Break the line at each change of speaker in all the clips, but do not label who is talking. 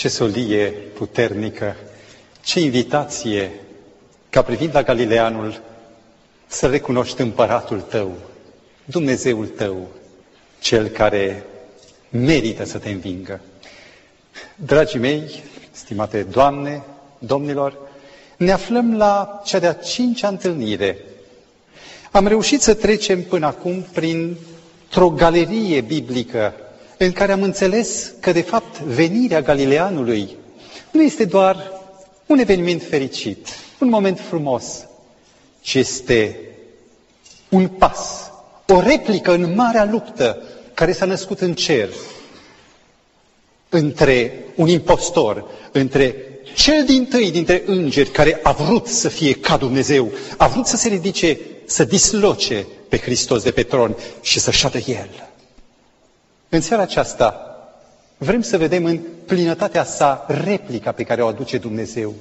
Ce solie puternică, ce invitație ca privind la Galileanul să recunoști împăratul tău, Dumnezeul tău, cel care merită să te învingă. Dragii mei, stimate doamne, domnilor, ne aflăm la cea de-a cincea întâlnire. Am reușit să trecem până acum printr-o galerie biblică în care am înțeles că, de fapt, venirea Galileanului nu este doar un eveniment fericit, un moment frumos, ci este un pas, o replică în marea luptă care s-a născut în cer între un impostor, între cel din tâi dintre îngeri care a vrut să fie ca Dumnezeu, a vrut să se ridice, să disloce pe Hristos de pe tron și să șadă El. În seara aceasta vrem să vedem în plinătatea sa replica pe care o aduce Dumnezeu.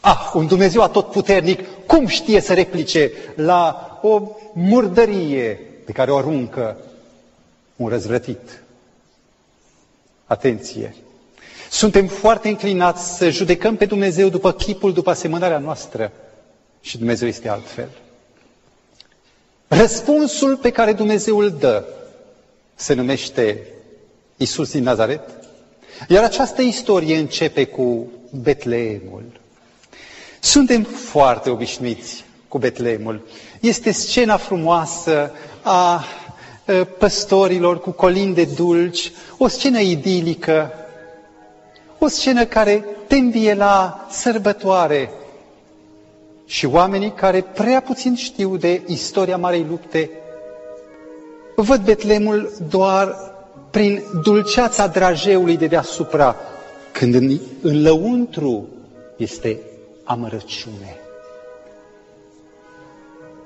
Ah, un Dumnezeu atotputernic, cum știe să replice la o murdărie pe care o aruncă un răzvrătit? Atenție! Suntem foarte înclinați să judecăm pe Dumnezeu după chipul, după asemănarea noastră. Și Dumnezeu este altfel. Răspunsul pe care Dumnezeu îl dă se numește Isus din Nazaret. Iar această istorie începe cu Betleemul. Suntem foarte obișnuiți cu Betleemul. Este scena frumoasă a păstorilor cu colinde dulci, o scenă idilică, o scenă care te învie la sărbătoare. Și oamenii care prea puțin știu de istoria Marei Lupte văd Betlemul doar prin dulceața drajeului de deasupra, când în, în lăuntru este amărăciune.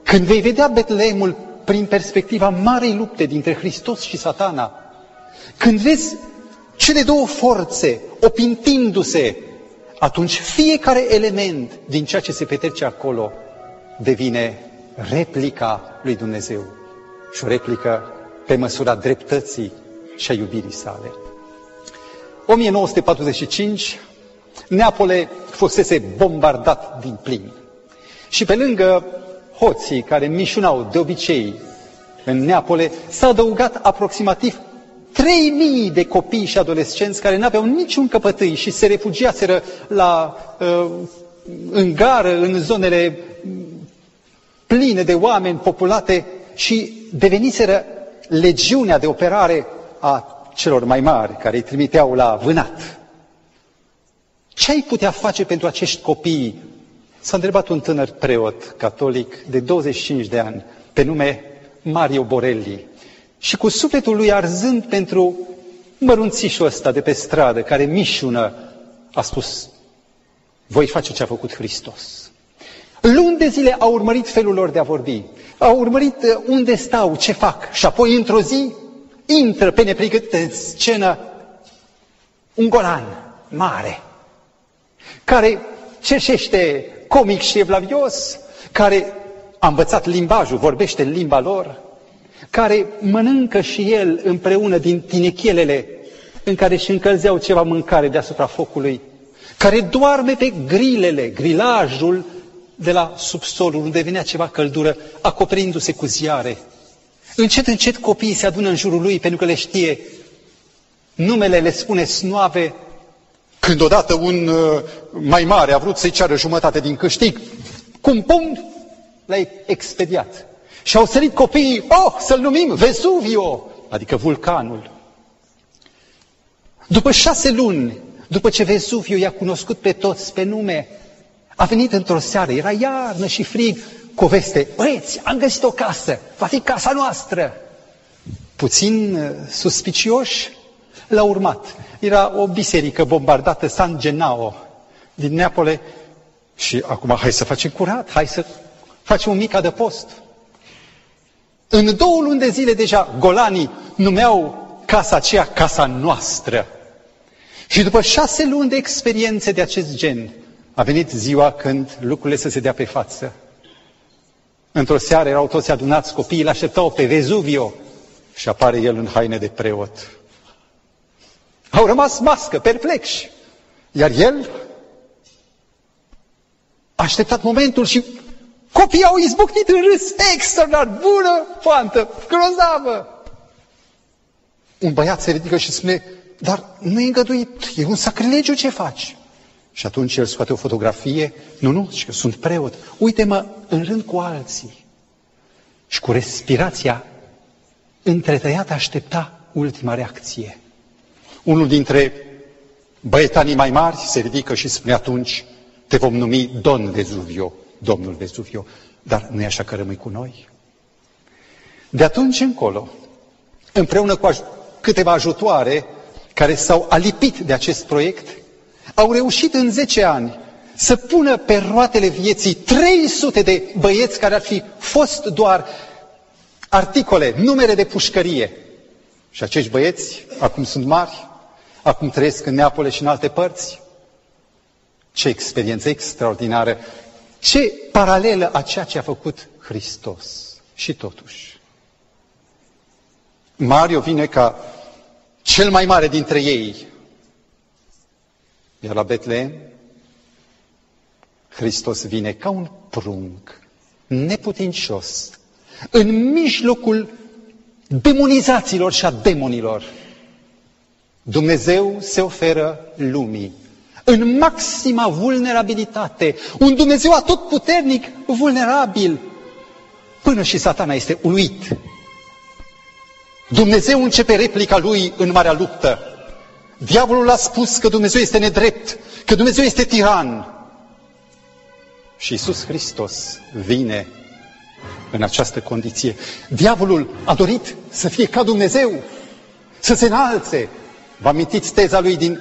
Când vei vedea Betlemul prin perspectiva marei lupte dintre Hristos și satana, când vezi cele două forțe opintindu-se, atunci fiecare element din ceea ce se petrece acolo devine replica lui Dumnezeu și o replică pe măsura dreptății și a iubirii sale. 1945, Neapole fusese bombardat din plin. Și pe lângă hoții care mișunau de obicei în Neapole, s-a adăugat aproximativ 3.000 de copii și adolescenți care n-aveau niciun căpătâi și se refugiaseră la, uh, în gară, în zonele pline de oameni populate și deveniseră legiunea de operare a celor mai mari, care îi trimiteau la vânat. Ce ai putea face pentru acești copii? S-a întrebat un tânăr preot catolic de 25 de ani, pe nume Mario Borelli, și cu sufletul lui arzând pentru mărunțișul ăsta de pe stradă, care mișună, a spus, voi face ce a făcut Hristos. Luni de zile au urmărit felul lor de a vorbi, au urmărit uh, unde stau, ce fac, și apoi într-o zi intră pe nepregătit în scenă un golan mare, care cerșește comic și evlavios, care a învățat limbajul, vorbește în limba lor, care mănâncă și el împreună din tinechelele în care își încălzeau ceva mâncare deasupra focului, care doarme pe grilele, grilajul de la subsolul, unde venea ceva căldură, acoperindu-se cu ziare. Încet, încet copiii se adună în jurul lui pentru că le știe. Numele le spune snoave. Când odată un uh, mai mare a vrut să-i ceară jumătate din câștig, cum pum, l-a expediat. Și au sărit copiii, oh, să-l numim Vesuvio, adică vulcanul. După șase luni, după ce Vesuvio i-a cunoscut pe toți pe nume, a venit într-o seară, era iarnă și frig, cu o veste, băieți, am găsit o casă, va fi casa noastră. Puțin uh, suspicioși, l-a urmat. Era o biserică bombardată, San Genao, din Neapole, și acum hai să facem curat, hai să facem un mic adăpost. În două luni de zile deja golanii numeau casa aceea casa noastră. Și după șase luni de experiențe de acest gen, a venit ziua când lucrurile să se dea pe față. Într-o seară erau toți adunați, copiii îl așteptau pe Vezuvio și apare el în haine de preot. Au rămas mască, perplexi. Iar el a așteptat momentul și copiii au izbucnit în râs. Extraordinar, bună poantă, grozavă. Un băiat se ridică și spune, dar nu e îngăduit, e un sacrilegiu ce faci. Și atunci el scoate o fotografie, nu, nu, și că sunt preot, uite-mă în rând cu alții. Și cu respirația întretăiată aștepta ultima reacție. Unul dintre băietanii mai mari se ridică și spune atunci, te vom numi Don Vezuvio, Domnul Vezuvio, dar nu e așa că rămâi cu noi? De atunci încolo, împreună cu câteva ajutoare care s-au alipit de acest proiect, au reușit în 10 ani să pună pe roatele vieții 300 de băieți care ar fi fost doar articole, numere de pușcărie. Și acești băieți acum sunt mari, acum trăiesc în Neapole și în alte părți. Ce experiență extraordinară! Ce paralelă a ceea ce a făcut Hristos. Și totuși, Mario vine ca cel mai mare dintre ei. Iar la Betlehem, Hristos vine ca un prunc neputincios, în mijlocul demonizațiilor și a demonilor. Dumnezeu se oferă lumii în maxima vulnerabilitate. Un Dumnezeu atotputernic, vulnerabil, până și satana este uluit. Dumnezeu începe replica lui în marea luptă. Diavolul a spus că Dumnezeu este nedrept, că Dumnezeu este tiran. Și Iisus Hristos vine în această condiție. Diavolul a dorit să fie ca Dumnezeu, să se înalțe. Vă amintiți teza lui din,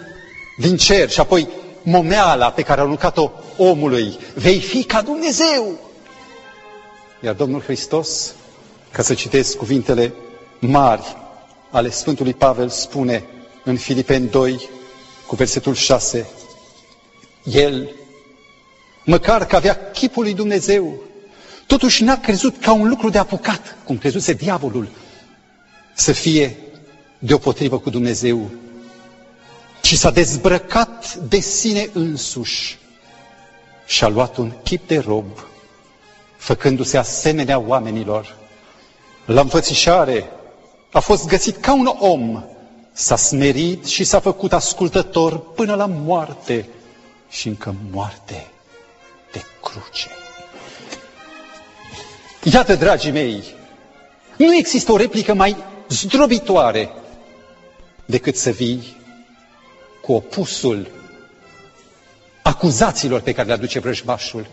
din cer și apoi momeala pe care a aruncat-o omului. Vei fi ca Dumnezeu. Iar Domnul Hristos, ca să citesc cuvintele mari ale Sfântului Pavel, spune în Filipeni 2, cu versetul 6, El, măcar că avea chipul lui Dumnezeu, totuși n-a crezut ca un lucru de apucat, cum crezuse diavolul, să fie deopotrivă cu Dumnezeu, ci s-a dezbrăcat de sine însuși și a luat un chip de rob, făcându-se asemenea oamenilor. La înfățișare a fost găsit ca un om, s-a smerit și s-a făcut ascultător până la moarte și încă moarte de cruce. Iată, dragii mei, nu există o replică mai zdrobitoare decât să vii cu opusul acuzațiilor pe care le aduce vrăjmașul.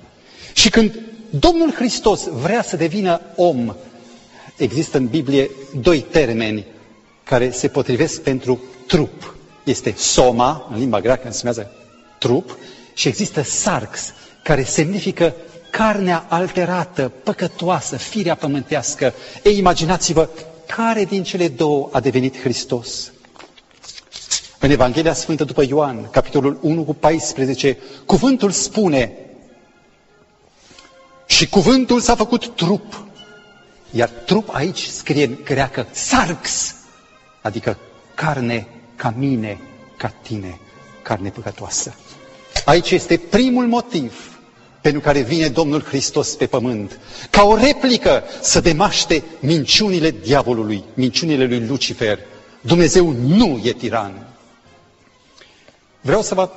Și când Domnul Hristos vrea să devină om, există în Biblie doi termeni care se potrivesc pentru trup. Este soma, în limba greacă înseamnă trup, și există sarx, care semnifică carnea alterată, păcătoasă, firea pământească. Ei, imaginați-vă care din cele două a devenit Hristos. În Evanghelia Sfântă după Ioan, capitolul 1 cu 14, cuvântul spune și cuvântul s-a făcut trup. Iar trup aici scrie în greacă sarx, adică carne ca mine, ca tine, carne păcătoasă. Aici este primul motiv pentru care vine Domnul Hristos pe pământ, ca o replică să demaște minciunile diavolului, minciunile lui Lucifer. Dumnezeu nu e tiran. Vreau să vă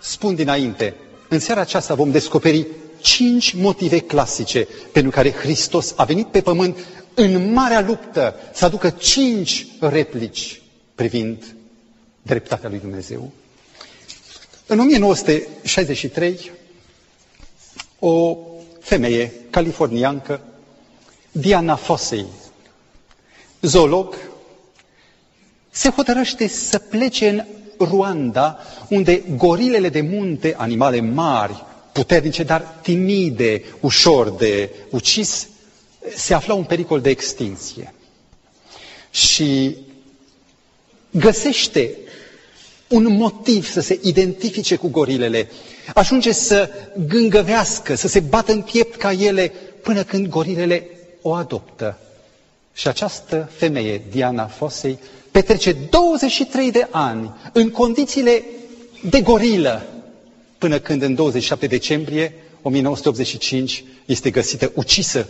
spun dinainte, în seara aceasta vom descoperi cinci motive clasice pentru care Hristos a venit pe pământ în marea luptă să aducă cinci replici privind dreptatea lui Dumnezeu. În 1963, o femeie californiancă, Diana Fossey, zoolog, se hotărăște să plece în Ruanda, unde gorilele de munte, animale mari, puternice, dar timide, ușor de ucis, se aflau în pericol de extinție. Și găsește un motiv să se identifice cu gorilele, ajunge să gângăvească, să se bată în piept ca ele, până când gorilele o adoptă. Și această femeie, Diana Fosei, petrece 23 de ani în condițiile de gorilă, până când în 27 decembrie 1985 este găsită ucisă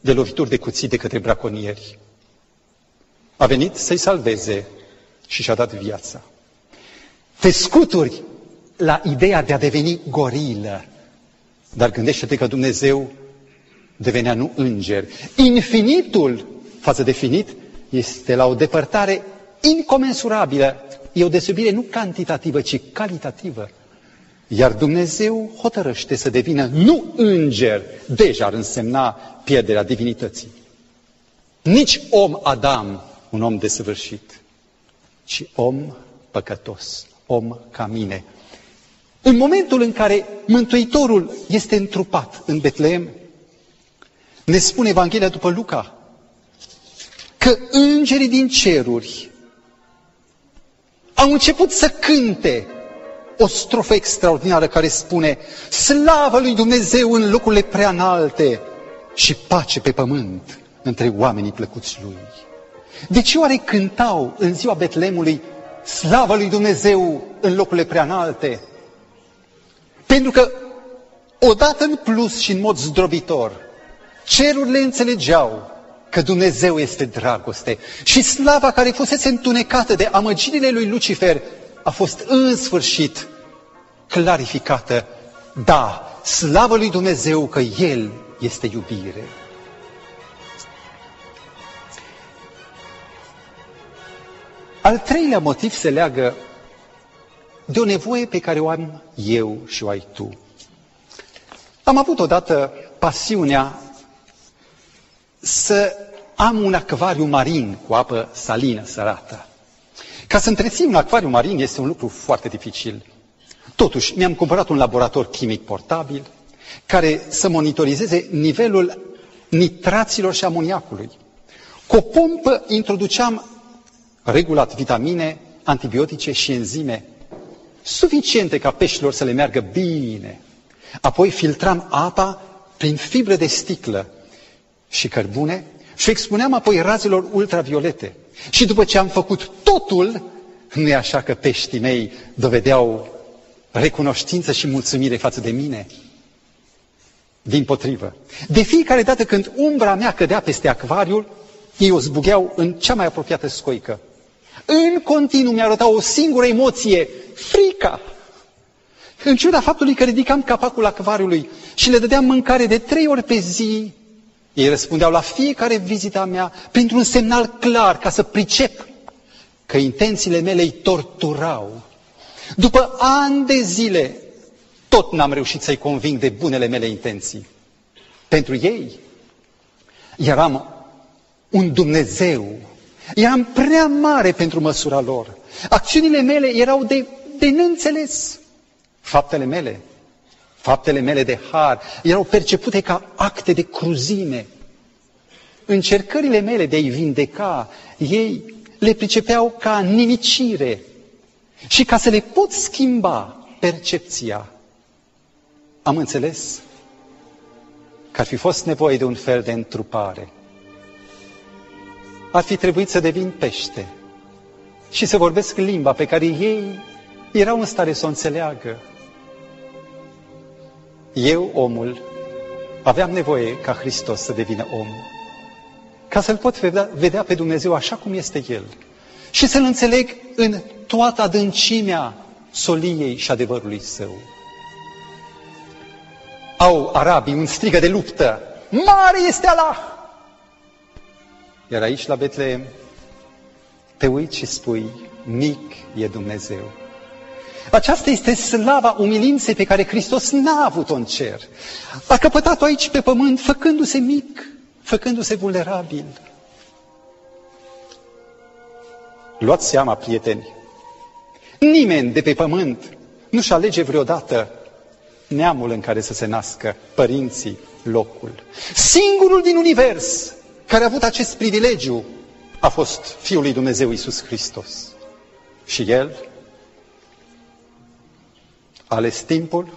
de lovituri de cuțit de către braconieri. A venit să-i salveze și și-a dat viața. Te scuturi la ideea de a deveni gorilă. Dar gândește-te că Dumnezeu devenea nu înger. Infinitul față de finit este la o depărtare incomensurabilă. E o desubire nu cantitativă, ci calitativă. Iar Dumnezeu hotărăște să devină nu înger, deja ar însemna pierderea divinității. Nici om Adam, un om desăvârșit, ci om păcătos, om ca mine. În momentul în care Mântuitorul este întrupat în Betleem, ne spune Evanghelia după Luca că îngerii din ceruri au început să cânte o strofă extraordinară care spune Slavă lui Dumnezeu în locurile prea înalte și pace pe pământ între oamenii plăcuți lui. De ce oare cântau în ziua Betlemului Slavă lui Dumnezeu în locurile prea înalte? Pentru că odată în plus și în mod zdrobitor, cerurile înțelegeau că Dumnezeu este dragoste și slava care fusese întunecată de amăgirile lui Lucifer a fost în sfârșit clarificată. Da, slavă lui Dumnezeu că El este iubire. Al treilea motiv se leagă de o nevoie pe care o am eu și o ai tu. Am avut odată pasiunea să am un acvariu marin cu apă salină, sărată. Ca să întrețin un acvariu marin este un lucru foarte dificil. Totuși, mi-am cumpărat un laborator chimic portabil care să monitorizeze nivelul nitraților și amoniacului. Cu o pompă introduceam regulat vitamine, antibiotice și enzime suficiente ca peștilor să le meargă bine. Apoi filtram apa prin fibre de sticlă și cărbune și expuneam apoi razelor ultraviolete. Și după ce am făcut totul, nu e așa că peștii mei dovedeau recunoștință și mulțumire față de mine? Din potrivă. De fiecare dată când umbra mea cădea peste acvariul, ei o zbugheau în cea mai apropiată scoică. În continuu mi-arătau o singură emoție, frica. În ciuda faptului că ridicam capacul acvariului și le dădeam mâncare de trei ori pe zi, ei răspundeau la fiecare vizita mea printr-un semnal clar ca să pricep că intențiile mele îi torturau. După ani de zile, tot n-am reușit să-i conving de bunele mele intenții. Pentru ei, eram un Dumnezeu. Eram prea mare pentru măsura lor. Acțiunile mele erau de, de neînțeles. Faptele mele Faptele mele de har erau percepute ca acte de cruzime. Încercările mele de a-i vindeca, ei le pricepeau ca nimicire. Și ca să le pot schimba percepția, am înțeles că ar fi fost nevoie de un fel de întrupare. Ar fi trebuit să devin pește și să vorbesc limba pe care ei erau în stare să o înțeleagă. Eu, omul, aveam nevoie ca Hristos să devină om, ca să-L pot vedea, vedea pe Dumnezeu așa cum este El și să-L înțeleg în toată adâncimea soliei și adevărului Său. Au arabii un strigă de luptă, mare este Allah! Iar aici, la Betleem, te uiți și spui, mic e Dumnezeu. Aceasta este slava umilinței pe care Hristos n-a avut-o în cer. A căpătat-o aici pe pământ, făcându-se mic, făcându-se vulnerabil. Luați seama, prieteni, nimeni de pe pământ nu-și alege vreodată neamul în care să se nască, părinții, locul. Singurul din univers care a avut acest privilegiu a fost Fiul lui Dumnezeu Isus Hristos. Și El ales timpul.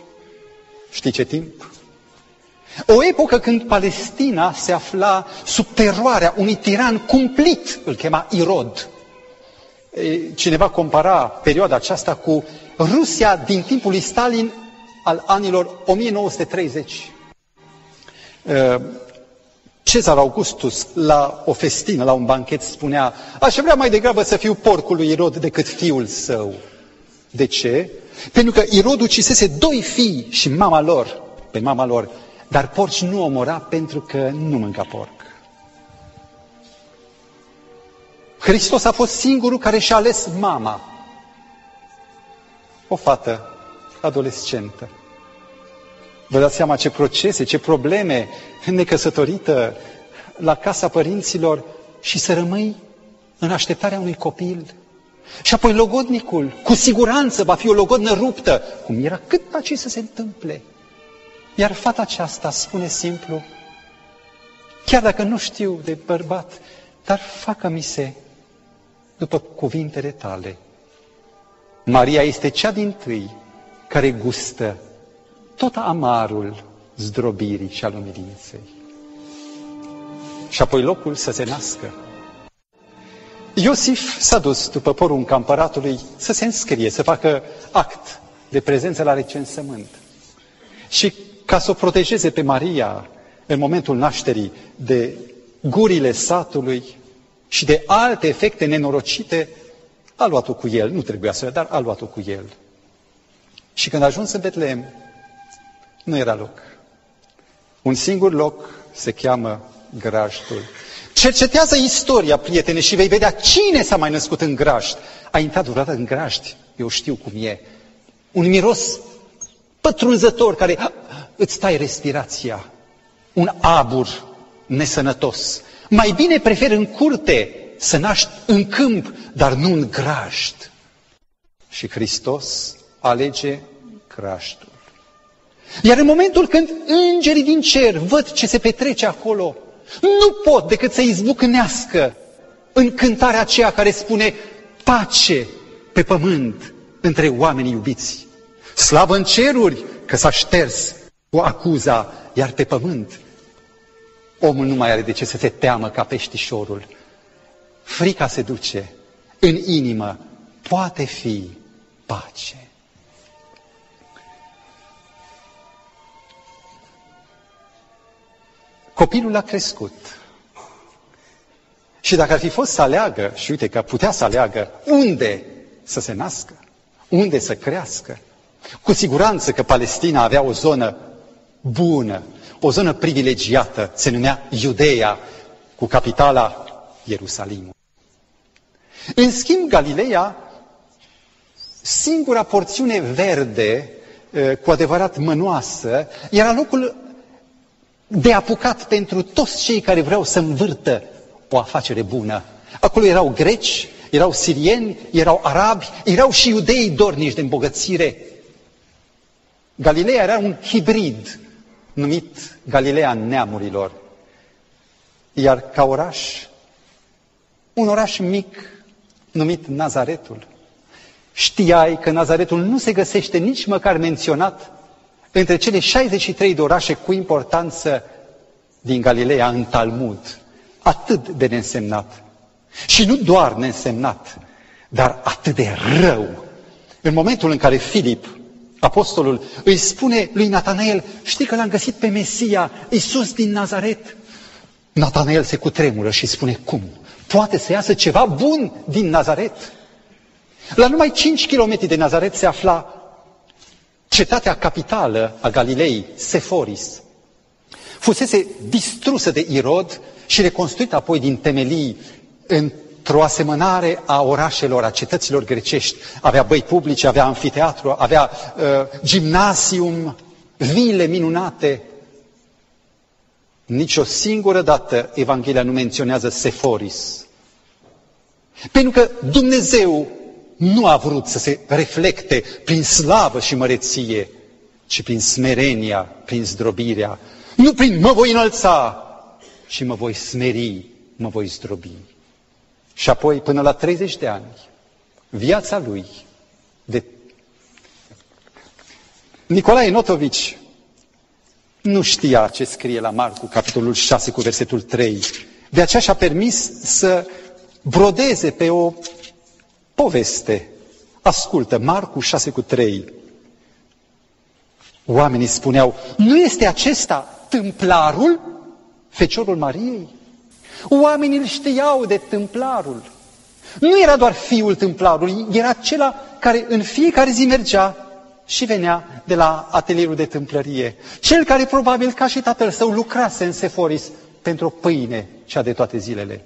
Știi ce timp? O epocă când Palestina se afla sub teroarea unui tiran cumplit, îl chema Irod. Cineva compara perioada aceasta cu Rusia din timpul lui Stalin al anilor 1930. Uh, Cezar Augustus, la o festină, la un banchet, spunea aș vrea mai degrabă să fiu porcul lui Irod decât fiul său. De ce? Pentru că Irod ucisese doi fii și mama lor, pe mama lor, dar porci nu omora pentru că nu mânca porc. Hristos a fost singurul care și-a ales mama. O fată adolescentă. Vă dați seama ce procese, ce probleme necăsătorită la casa părinților și să rămâi în așteptarea unui copil. Și apoi logodnicul, cu siguranță va fi o logodnă ruptă, cum era cât ce să se întâmple. Iar fata aceasta spune simplu, chiar dacă nu știu de bărbat, dar facă-mi se după cuvintele tale. Maria este cea din tâi care gustă tot amarul zdrobirii și al umilinței. Și apoi locul să se nască. Iosif s-a dus după porunca împăratului să se înscrie, să facă act de prezență la recensământ. Și ca să o protejeze pe Maria în momentul nașterii de gurile satului și de alte efecte nenorocite, a luat-o cu el, nu trebuia să dar a luat-o cu el. Și când a ajuns în Betlehem, nu era loc. Un singur loc se cheamă grajdul. Cercetează istoria, prietene, și vei vedea cine s-a mai născut în grajd. A intrat vreodată în grajd? Eu știu cum e. Un miros pătrunzător care îți tai respirația. Un abur nesănătos. Mai bine prefer în curte să naști în câmp, dar nu în grajd. Și Hristos alege grajdul. Iar în momentul când îngerii din cer văd ce se petrece acolo, nu pot decât să izbucnească în cântarea aceea care spune pace pe pământ între oamenii iubiți. Slavă în ceruri că s-a șters cu acuza, iar pe pământ omul nu mai are de ce să se teamă ca peștișorul. Frica se duce în inimă, poate fi pace. Copilul a crescut. Și dacă ar fi fost să aleagă, și uite că putea să aleagă unde să se nască, unde să crească, cu siguranță că Palestina avea o zonă bună, o zonă privilegiată, se numea Iudeea, cu capitala Ierusalimul. În schimb, Galileea, singura porțiune verde, eh, cu adevărat mănoasă, era locul de apucat pentru toți cei care vreau să învârtă o afacere bună. Acolo erau greci, erau sirieni, erau arabi, erau și iudei dornici de îmbogățire. Galileea era un hibrid numit Galileea neamurilor. Iar ca oraș, un oraș mic numit Nazaretul. Știai că Nazaretul nu se găsește nici măcar menționat între cele 63 de orașe cu importanță din Galileea în Talmud, atât de neînsemnat. Și nu doar neînsemnat, dar atât de rău. În momentul în care Filip, apostolul, îi spune lui Natanael, știi că l-am găsit pe Mesia, Iisus din Nazaret? Natanael se cutremură și spune, cum? Poate să iasă ceva bun din Nazaret? La numai 5 km de Nazaret se afla cetatea capitală a Galilei, Seforis, fusese distrusă de Irod și reconstruită apoi din temelii într-o asemănare a orașelor, a cetăților grecești. Avea băi publice, avea anfiteatru, avea uh, gimnasium, vile minunate. Nici o singură dată Evanghelia nu menționează Seforis. Pentru că Dumnezeu nu a vrut să se reflecte prin slavă și măreție, ci prin smerenia, prin zdrobirea. Nu prin mă voi înălța, ci mă voi smeri, mă voi zdrobi. Și apoi, până la 30 de ani, viața lui de Nicolae Notovici nu știa ce scrie la Marcu, capitolul 6, cu versetul 3. De aceea și-a permis să brodeze pe o poveste Ascultă, Marcu 6 cu 3. Oamenii spuneau, nu este acesta tâmplarul, feciorul Mariei? Oamenii îl știau de tâmplarul. Nu era doar fiul tâmplarului, era acela care în fiecare zi mergea și venea de la atelierul de tâmplărie. Cel care probabil ca și tatăl său lucrase în Seforis pentru o pâine, cea de toate zilele.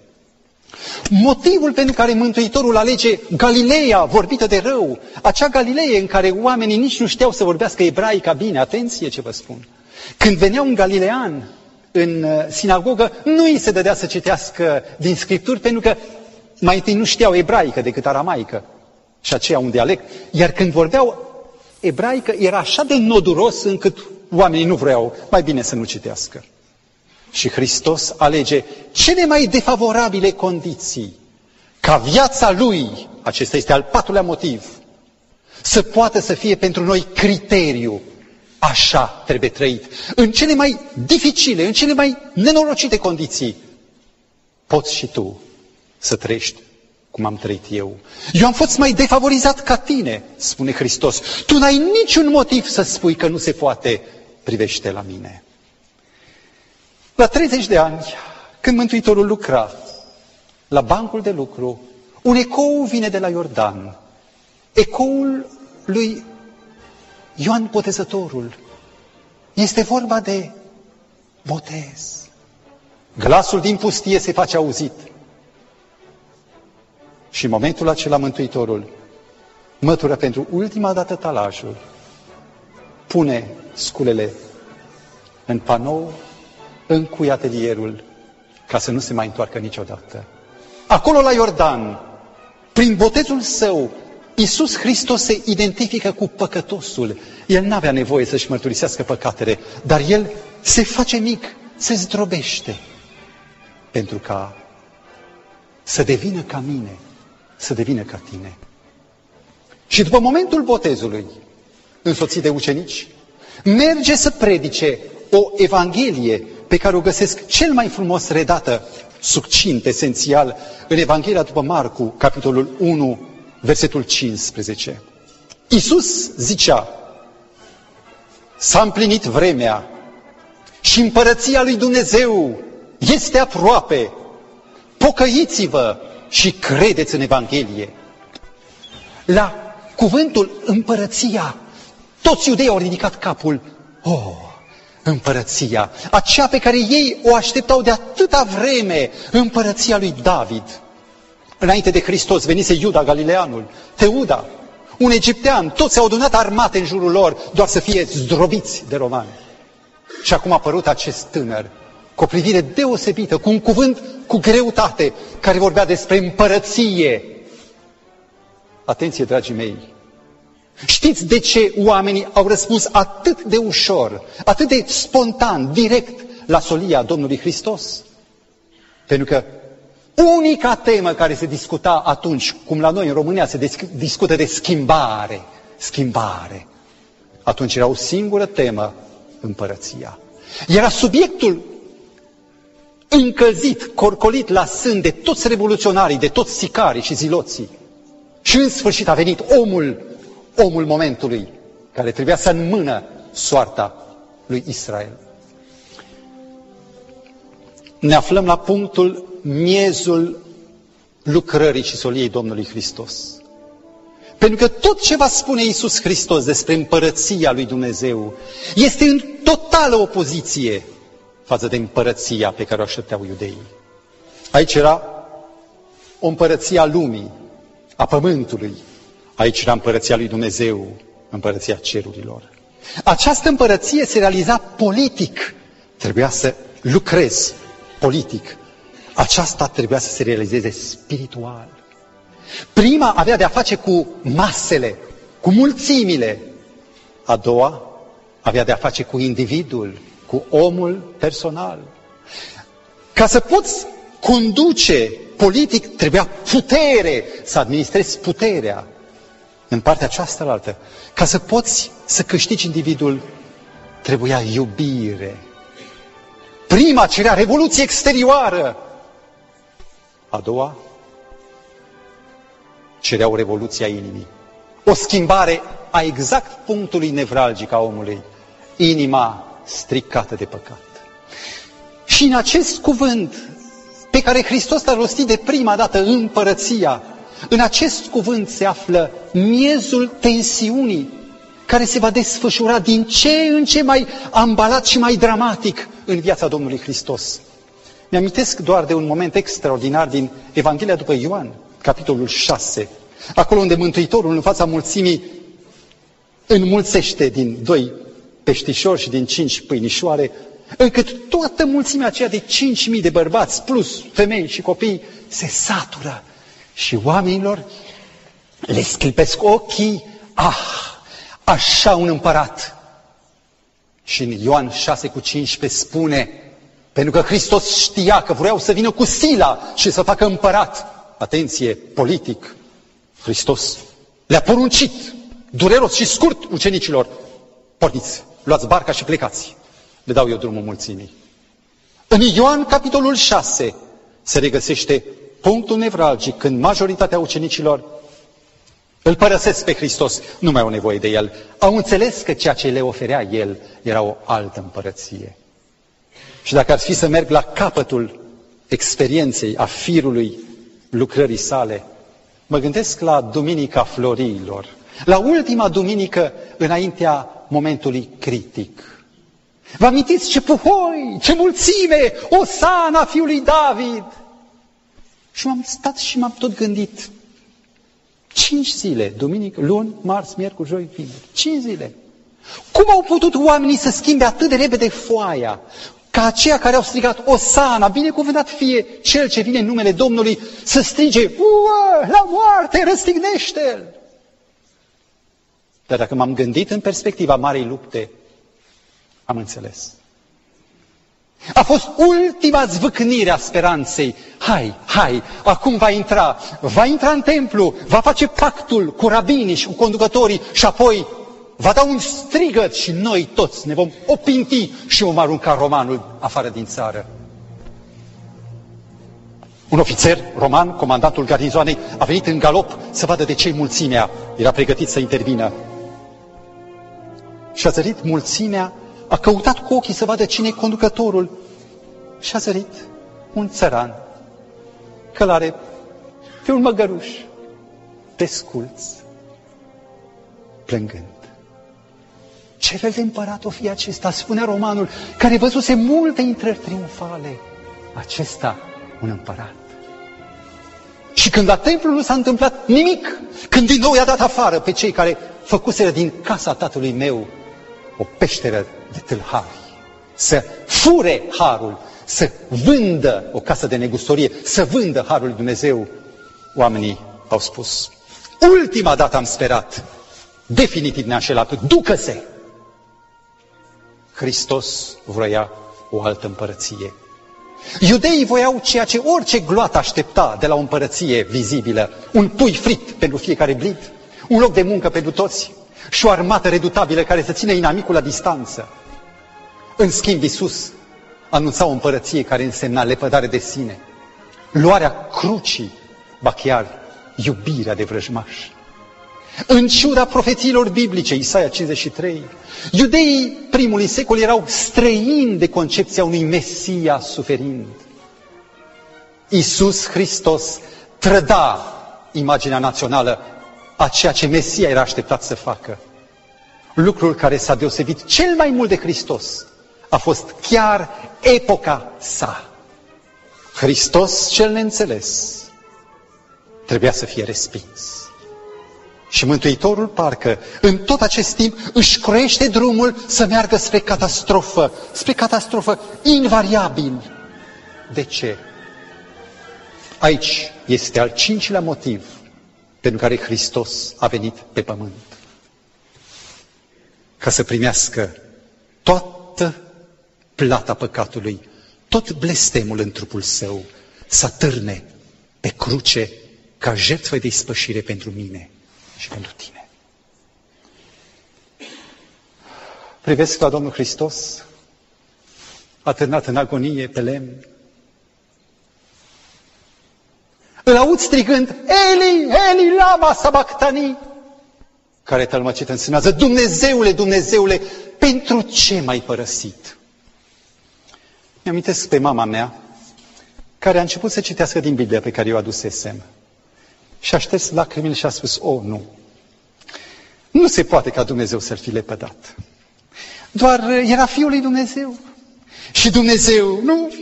Motivul pentru care Mântuitorul alege Galileea, vorbită de rău, acea Galileie în care oamenii nici nu știau să vorbească ebraica bine, atenție ce vă spun. Când venea un galilean în uh, sinagogă, nu îi se dădea să citească din Scripturi, pentru că mai întâi nu știau ebraică decât aramaică și aceea un dialect, iar când vorbeau ebraică era așa de noduros încât oamenii nu vreau, mai bine să nu citească. Și Hristos alege cele mai defavorabile condiții ca viața Lui, acesta este al patrulea motiv, să poată să fie pentru noi criteriu. Așa trebuie trăit. În cele mai dificile, în cele mai nenorocite condiții, poți și tu să trăiești cum am trăit eu. Eu am fost mai defavorizat ca tine, spune Hristos. Tu n-ai niciun motiv să spui că nu se poate, privește la mine. La 30 de ani, când Mântuitorul lucra la bancul de lucru, un ecou vine de la Iordan. Ecoul lui Ioan Botezătorul. Este vorba de botez. Glasul din pustie se face auzit. Și în momentul acela Mântuitorul mătură pentru ultima dată talajul, pune sculele în panou, încui atelierul, ca să nu se mai întoarcă niciodată. Acolo la Iordan, prin botezul său, Iisus Hristos se identifică cu păcătosul. El nu avea nevoie să-și mărturisească păcatele, dar el se face mic, se zdrobește pentru ca să devină ca mine, să devină ca tine. Și după momentul botezului, însoțit de ucenici, merge să predice o evanghelie pe care o găsesc cel mai frumos redată, succint, esențial, în Evanghelia după Marcu, capitolul 1, versetul 15. Iisus zicea, s-a împlinit vremea și împărăția lui Dumnezeu este aproape. Pocăiți-vă și credeți în Evanghelie. La cuvântul împărăția, toți iudeii au ridicat capul. Oh, împărăția, aceea pe care ei o așteptau de atâta vreme, împărăția lui David. Înainte de Hristos venise Iuda Galileanul, Teuda, un egiptean, toți au adunat armate în jurul lor, doar să fie zdrobiți de romani. Și acum a apărut acest tânăr, cu o privire deosebită, cu un cuvânt cu greutate, care vorbea despre împărăție. Atenție, dragii mei! Știți de ce oamenii au răspuns atât de ușor, atât de spontan, direct la solia Domnului Hristos? Pentru că unica temă care se discuta atunci, cum la noi în România se discută de schimbare, schimbare, atunci era o singură temă, împărăția. Era subiectul încălzit, corcolit la sân de toți revoluționarii, de toți sicarii și ziloții. Și în sfârșit a venit omul, omul momentului, care trebuia să înmână soarta lui Israel. Ne aflăm la punctul, miezul lucrării și soliei Domnului Hristos. Pentru că tot ce va spune Iisus Hristos despre împărăția lui Dumnezeu este în totală opoziție față de împărăția pe care o aștepteau iudeii. Aici era o împărăție a lumii, a pământului. Aici era împărăția lui Dumnezeu, împărăția cerurilor. Această împărăție se realiza politic. Trebuia să lucrezi politic. Aceasta trebuia să se realizeze spiritual. Prima avea de a face cu masele, cu mulțimile. A doua avea de a face cu individul, cu omul personal. Ca să poți conduce politic, trebuia putere, să administrezi puterea în partea aceasta altă. Ca să poți să câștigi individul, trebuia iubire. Prima cerea revoluție exterioară. A doua cerea o revoluție a inimii. o schimbare a exact punctului nevralgic a omului, inima stricată de păcat. Și în acest cuvânt pe care Hristos l-a rostit de prima dată împărăția, în acest cuvânt se află miezul tensiunii care se va desfășura din ce în ce mai ambalat și mai dramatic în viața Domnului Hristos. Mi-amintesc doar de un moment extraordinar din Evanghelia după Ioan, capitolul 6, acolo unde Mântuitorul în fața mulțimii înmulțește din doi peștișori și din cinci pâinișoare, încât toată mulțimea aceea de cinci mii de bărbați, plus femei și copii, se satură și oamenilor le sclipesc ochii, ah, așa un împărat. Și în Ioan 6 cu 15 spune, pentru că Hristos știa că vreau să vină cu sila și să facă împărat. Atenție, politic, Hristos le-a poruncit, dureros și scurt, ucenicilor, porniți, luați barca și plecați. Le dau eu drumul mulțimii. În Ioan, capitolul 6, se regăsește punctul nevralgic când majoritatea ucenicilor îl părăsesc pe Hristos, nu mai au nevoie de El. Au înțeles că ceea ce le oferea El era o altă împărăție. Și dacă ar fi să merg la capătul experienței, a firului lucrării sale, mă gândesc la Duminica Floriilor, la ultima duminică înaintea momentului critic. Vă amintiți ce puhoi, ce mulțime, Osana fiului David! Și m-am stat și m-am tot gândit, Cinci zile, duminică, luni, marți, miercuri, joi, vineri. Cinci zile. Cum au putut oamenii să schimbe atât de repede foaia? Ca aceia care au strigat Osana, binecuvântat fie cel ce vine în numele Domnului, să strige, Uă, la moarte, răstignește-l! Dar dacă m-am gândit în perspectiva Marei Lupte, am înțeles. A fost ultima zvâcnire a speranței. Hai, hai, acum va intra, va intra în templu, va face pactul cu rabinii și cu conducătorii și apoi va da un strigăt și noi toți ne vom opinti și vom arunca romanul afară din țară. Un ofițer roman, comandantul garnizoanei, a venit în galop să vadă de ce mulțimea era pregătit să intervină. Și a zărit mulțimea a căutat cu ochii să vadă cine e conducătorul și a zărit un țăran călare pe un măgăruș desculț, plângând. Ce fel de împărat o fi acesta, spunea romanul, care văzuse multe intrări triumfale. Acesta, un împărat. Și când la templu nu s-a întâmplat nimic, când din nou i-a dat afară pe cei care făcuseră din casa tatălui meu o peșteră de tâlhari, să fure harul, să vândă o casă de negustorie, să vândă harul lui Dumnezeu, oamenii au spus, ultima dată am sperat, definitiv ne-a înșelat, ducă-se! Hristos vroia o altă împărăție. Iudeii voiau ceea ce orice gloată aștepta de la o împărăție vizibilă, un pui frit pentru fiecare blid, un loc de muncă pentru toți, și o armată redutabilă care să ține inamicul la distanță. În schimb, Iisus anunța o împărăție care însemna lepădare de sine, luarea crucii, ba chiar iubirea de vrăjmași. În ciuda profețiilor biblice, Isaia 53, iudeii primului secol erau străini de concepția unui Mesia suferind. Iisus Hristos trăda imaginea națională a ceea ce Mesia era așteptat să facă. Lucrul care s-a deosebit cel mai mult de Hristos a fost chiar epoca sa. Hristos cel neînțeles trebuia să fie respins. Și Mântuitorul parcă în tot acest timp își croiește drumul să meargă spre catastrofă, spre catastrofă invariabil. De ce? Aici este al cincilea motiv pentru care Hristos a venit pe pământ. Ca să primească toată plata păcatului, tot blestemul în trupul său, să târne pe cruce ca jertfă de ispășire pentru mine și pentru tine. Privesc la Domnul Hristos, atârnat în agonie pe lemn, îl aud strigând, Eli, Eli, lama sabachthani. care tălmăcit însemnează, Dumnezeule, Dumnezeule, pentru ce m-ai părăsit? Mi-amintesc pe mama mea, care a început să citească din Biblia pe care eu adusesem. Și a șters lacrimile și a spus, o, oh, nu. Nu se poate ca Dumnezeu să-l fi lepădat. Doar era Fiul lui Dumnezeu. Și Dumnezeu nu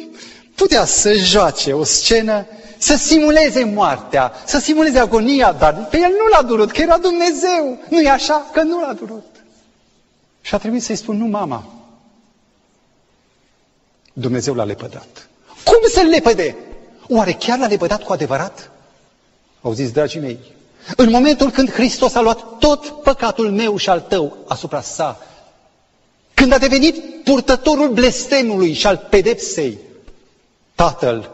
putea să joace o scenă, să simuleze moartea, să simuleze agonia, dar pe el nu l-a durut, că era Dumnezeu. Nu e așa? Că nu l-a durut. Și a trebuit să-i spun, nu, mama. Dumnezeu l-a lepădat. Cum să-l lepăde? Oare chiar l-a lepădat cu adevărat? Auziți, dragii mei, în momentul când Hristos a luat tot păcatul meu și al tău asupra sa, când a devenit purtătorul blestemului și al pedepsei, Tatăl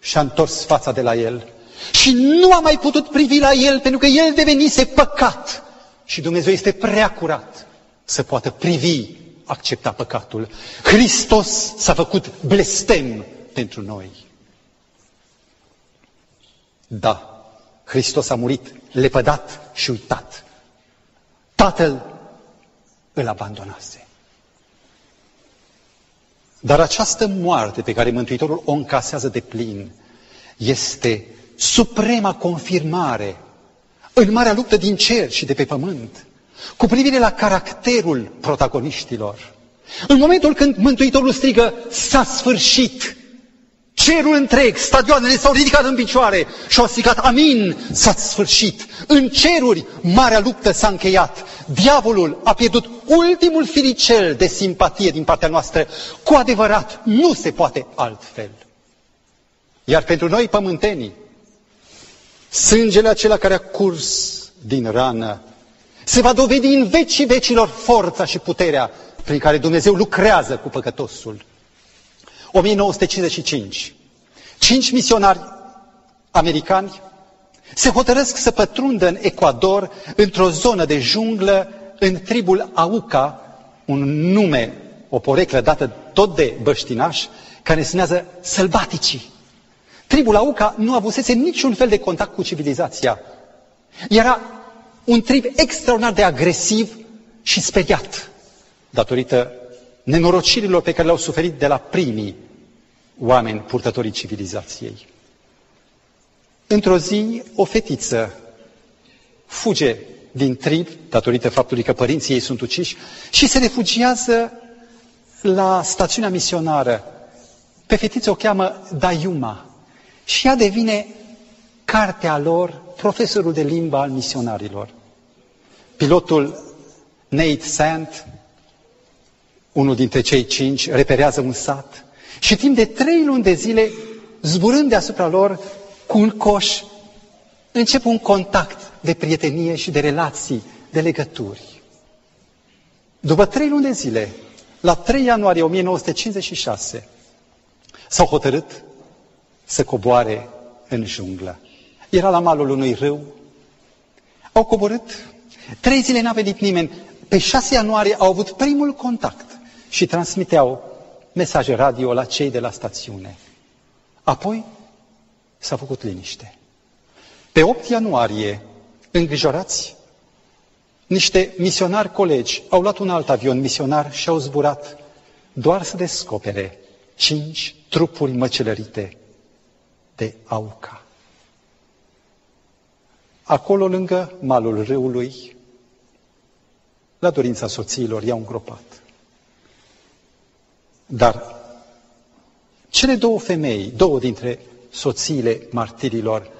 și-a întors fața de la el și nu a mai putut privi la el pentru că el devenise păcat și Dumnezeu este prea curat să poată privi, accepta păcatul. Hristos s-a făcut blestem pentru noi. Da, Hristos a murit lepădat și uitat. Tatăl îl abandonase. Dar această moarte pe care Mântuitorul o încasează de plin este suprema confirmare în marea luptă din cer și de pe pământ cu privire la caracterul protagoniștilor. În momentul când Mântuitorul strigă, s-a sfârșit, cerul întreg, stadioanele s-au ridicat în picioare și au strigat, amin, s-a sfârșit. În ceruri, marea luptă s-a încheiat. Diavolul a pierdut ultimul firicel de simpatie din partea noastră. Cu adevărat, nu se poate altfel. Iar pentru noi, pământenii, sângele acela care a curs din rană se va dovedi în vecii vecilor forța și puterea prin care Dumnezeu lucrează cu păcătosul. 1955. Cinci misionari americani se hotărăsc să pătrundă în Ecuador, într-o zonă de junglă, în tribul Auca, un nume, o poreclă dată tot de băștinaș, care înseamnă sălbaticii. Tribul Auca nu avusese niciun fel de contact cu civilizația. Era un trib extraordinar de agresiv și speriat, datorită nenorocirilor pe care le-au suferit de la primii oameni purtătorii civilizației. Într-o zi, o fetiță fuge din trib, datorită faptului că părinții ei sunt uciși, și se refugiază la stațiunea misionară. Pe fetiță o cheamă Dayuma și ea devine cartea lor, profesorul de limba al misionarilor. Pilotul Nate Sand, unul dintre cei cinci, reperează un sat și timp de trei luni de zile, zburând deasupra lor cu un coș, începe un contact de prietenie și de relații, de legături. După trei luni de zile, la 3 ianuarie 1956, s-au hotărât să coboare în junglă. Era la malul unui râu. Au coborât. Trei zile n-a venit nimeni. Pe 6 ianuarie au avut primul contact și transmiteau mesaje radio la cei de la stațiune. Apoi s-a făcut liniște. Pe 8 ianuarie, îngrijorați, niște misionari colegi au luat un alt avion misionar și au zburat doar să descopere cinci trupuri măcelărite de Auca. Acolo, lângă malul râului, la dorința soțiilor, i-au îngropat. Dar cele două femei, două dintre soțiile martirilor,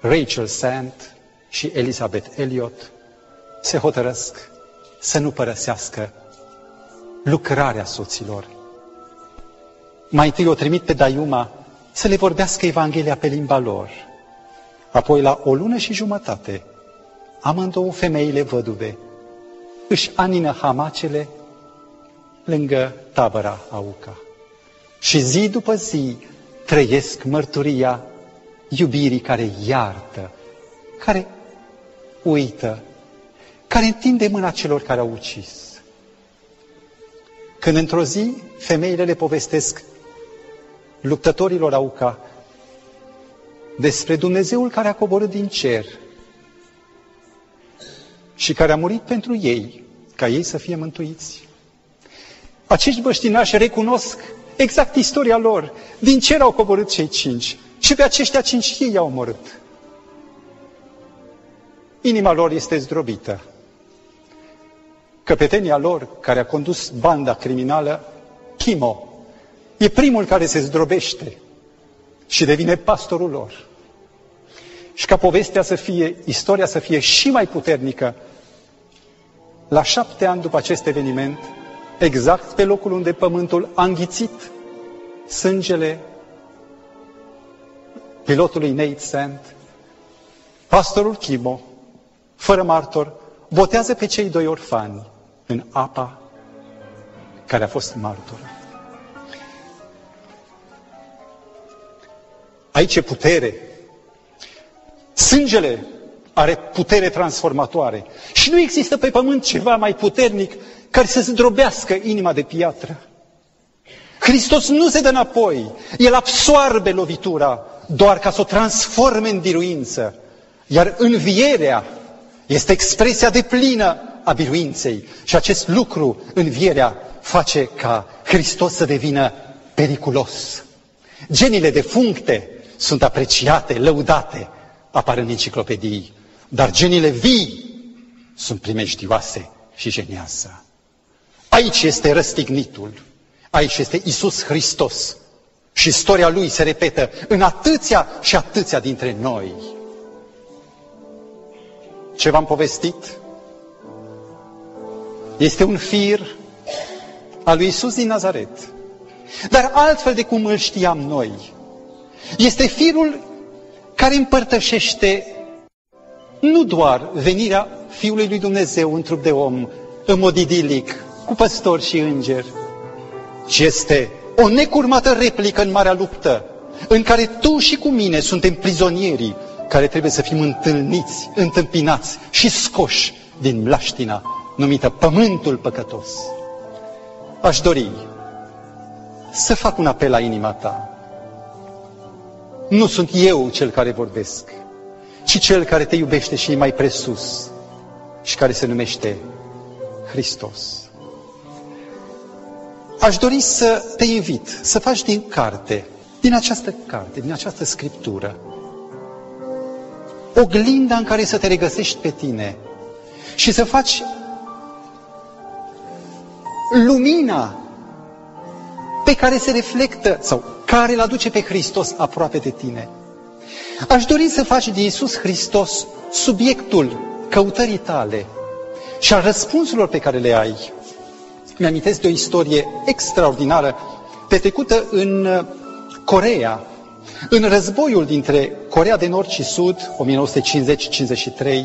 Rachel Sand și Elizabeth Elliot, se hotărăsc să nu părăsească lucrarea soților. Mai întâi o trimit pe Daiuma să le vorbească Evanghelia pe limba lor. Apoi, la o lună și jumătate, amândouă femeile văduve își anină hamacele lângă tabăra Auca. Și zi după zi trăiesc mărturia iubirii care iartă, care uită, care întinde mâna celor care au ucis. Când într-o zi femeile le povestesc luptătorilor Auca despre Dumnezeul care a coborât din cer și care a murit pentru ei, ca ei să fie mântuiți. Acești băștinași recunosc exact istoria lor. Din cer au coborât cei cinci și pe aceștia cinci ei i-au omorât. Inima lor este zdrobită. Căpetenia lor, care a condus banda criminală, Chimo, e primul care se zdrobește și devine pastorul lor. Și ca povestea să fie, istoria să fie și mai puternică, la șapte ani după acest eveniment, exact pe locul unde pământul a înghițit sângele pilotului Nate Sand, pastorul Chimo, fără martor, botează pe cei doi orfani în apa care a fost martoră. Aici e putere. Sângele are putere transformatoare. Și nu există pe pământ ceva mai puternic care să zdrobească inima de piatră. Hristos nu se dă înapoi. El absoarbe lovitura doar ca să o transforme în biruință. Iar învierea este expresia de plină a biruinței. Și acest lucru, învierea, face ca Hristos să devină periculos. Genile defuncte sunt apreciate, lăudate, apar în enciclopedii, dar genile vii sunt primejdioase și geniază. Aici este răstignitul, aici este Isus Hristos și istoria Lui se repetă în atâția și atâția dintre noi. Ce v-am povestit? Este un fir al lui Isus din Nazaret. Dar altfel de cum îl știam noi. Este firul care împărtășește nu doar venirea Fiului lui Dumnezeu în trup de om, în mod idilic, cu păstori și îngeri, ci este o necurmată replică în marea luptă, în care tu și cu mine suntem prizonierii care trebuie să fim întâlniți, întâmpinați și scoși din mlaștina numită pământul păcătos. Aș dori să fac un apel la inima ta. Nu sunt eu cel care vorbesc, ci cel care te iubește și e mai presus și care se numește Hristos. Aș dori să te invit să faci din carte, din această carte, din această scriptură, oglinda în care să te regăsești pe tine și să faci lumina pe care se reflectă sau care îl aduce pe Hristos aproape de tine. Aș dori să faci de Iisus Hristos subiectul căutării tale și al răspunsurilor pe care le ai. Mi-amintesc de o istorie extraordinară petrecută în uh, Corea, în războiul dintre Corea de Nord și Sud, 1950-53.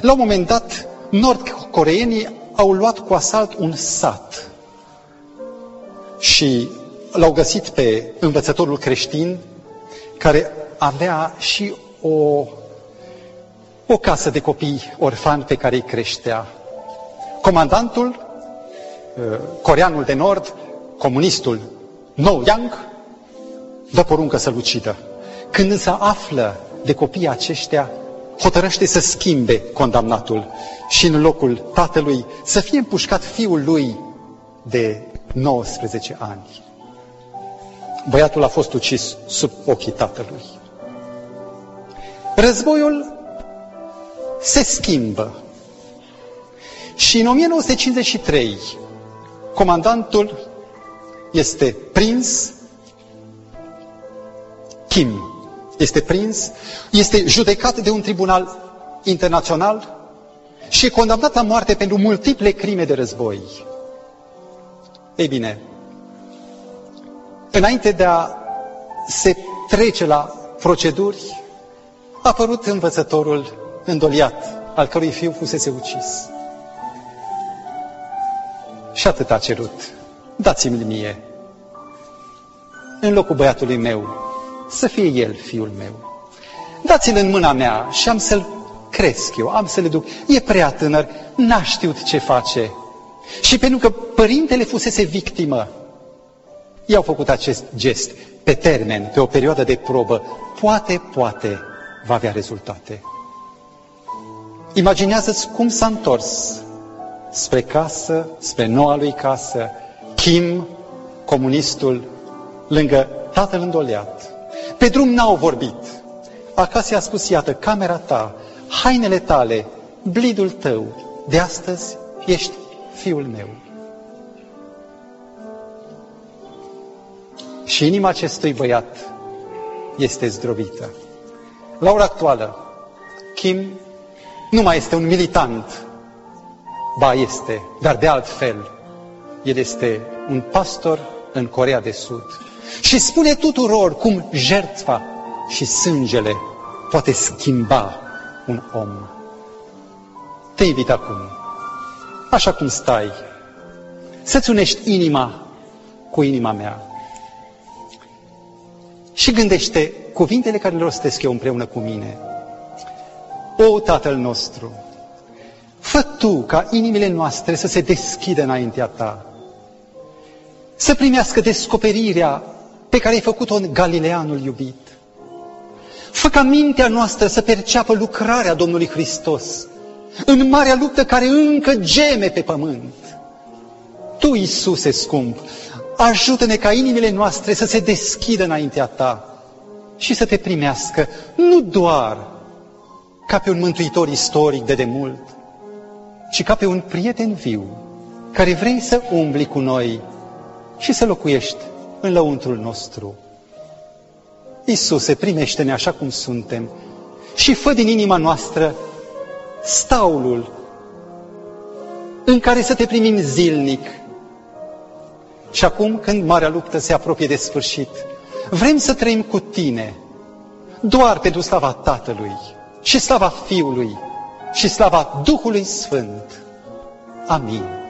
La un moment dat, nord-coreenii au luat cu asalt un sat și l-au găsit pe învățătorul creștin care avea și o, o casă de copii orfani pe care îi creștea. Comandantul, uh, coreanul de nord, comunistul Nou Yang, dă poruncă să-l ucidă. Când însă află de copiii aceștia, hotărăște să schimbe condamnatul și în locul tatălui să fie împușcat fiul lui de 19 ani. Băiatul a fost ucis sub ochii tatălui. Războiul se schimbă. Și în 1953, comandantul este prins, Kim este prins, este judecat de un tribunal internațional și e condamnat la moarte pentru multiple crime de război. Ei bine, înainte de a se trece la proceduri, a apărut învățătorul îndoliat, al cărui fiu fusese ucis. Și atât a cerut. Dați-mi mie. În locul băiatului meu, să fie el fiul meu. Dați-l în mâna mea și am să-l cresc eu, am să le duc. E prea tânăr, n-a știut ce face. Și pentru că părintele fusese victimă, i-au făcut acest gest pe termen, pe o perioadă de probă. Poate, poate va avea rezultate. Imaginează-ți cum s-a întors spre casă, spre noua lui casă, Kim, comunistul, lângă tatăl îndoleat. Pe drum n-au vorbit. Acasă i-a spus, iată, camera ta, hainele tale, blidul tău, de astăzi ești fiul meu. Și inima acestui băiat este zdrobită. La ora actuală, Kim nu mai este un militant, ba este, dar de altfel, el este un pastor în Corea de Sud. Și spune tuturor cum jertfa și sângele poate schimba un om. Te invit acum, așa cum stai, să-ți unești inima cu inima mea. Și gândește cuvintele care le rostesc eu împreună cu mine. O, Tatăl nostru, fă Tu ca inimile noastre să se deschidă înaintea Ta, să primească descoperirea pe care ai făcut-o în Galileanul iubit. Fă ca mintea noastră să perceapă lucrarea Domnului Hristos în marea luptă care încă geme pe pământ. Tu, Iisuse scump, ajută-ne ca inimile noastre să se deschidă înaintea Ta și să te primească, nu doar ca pe un mântuitor istoric de demult, ci ca pe un prieten viu, care vrei să umbli cu noi și să locuiești în lăuntrul nostru. Iisuse, primește-ne așa cum suntem și fă din inima noastră staulul în care să te primim zilnic. Și acum, când marea luptă se apropie de sfârșit, vrem să trăim cu tine, doar pentru slava Tatălui și slava Fiului și slava Duhului Sfânt. Amin.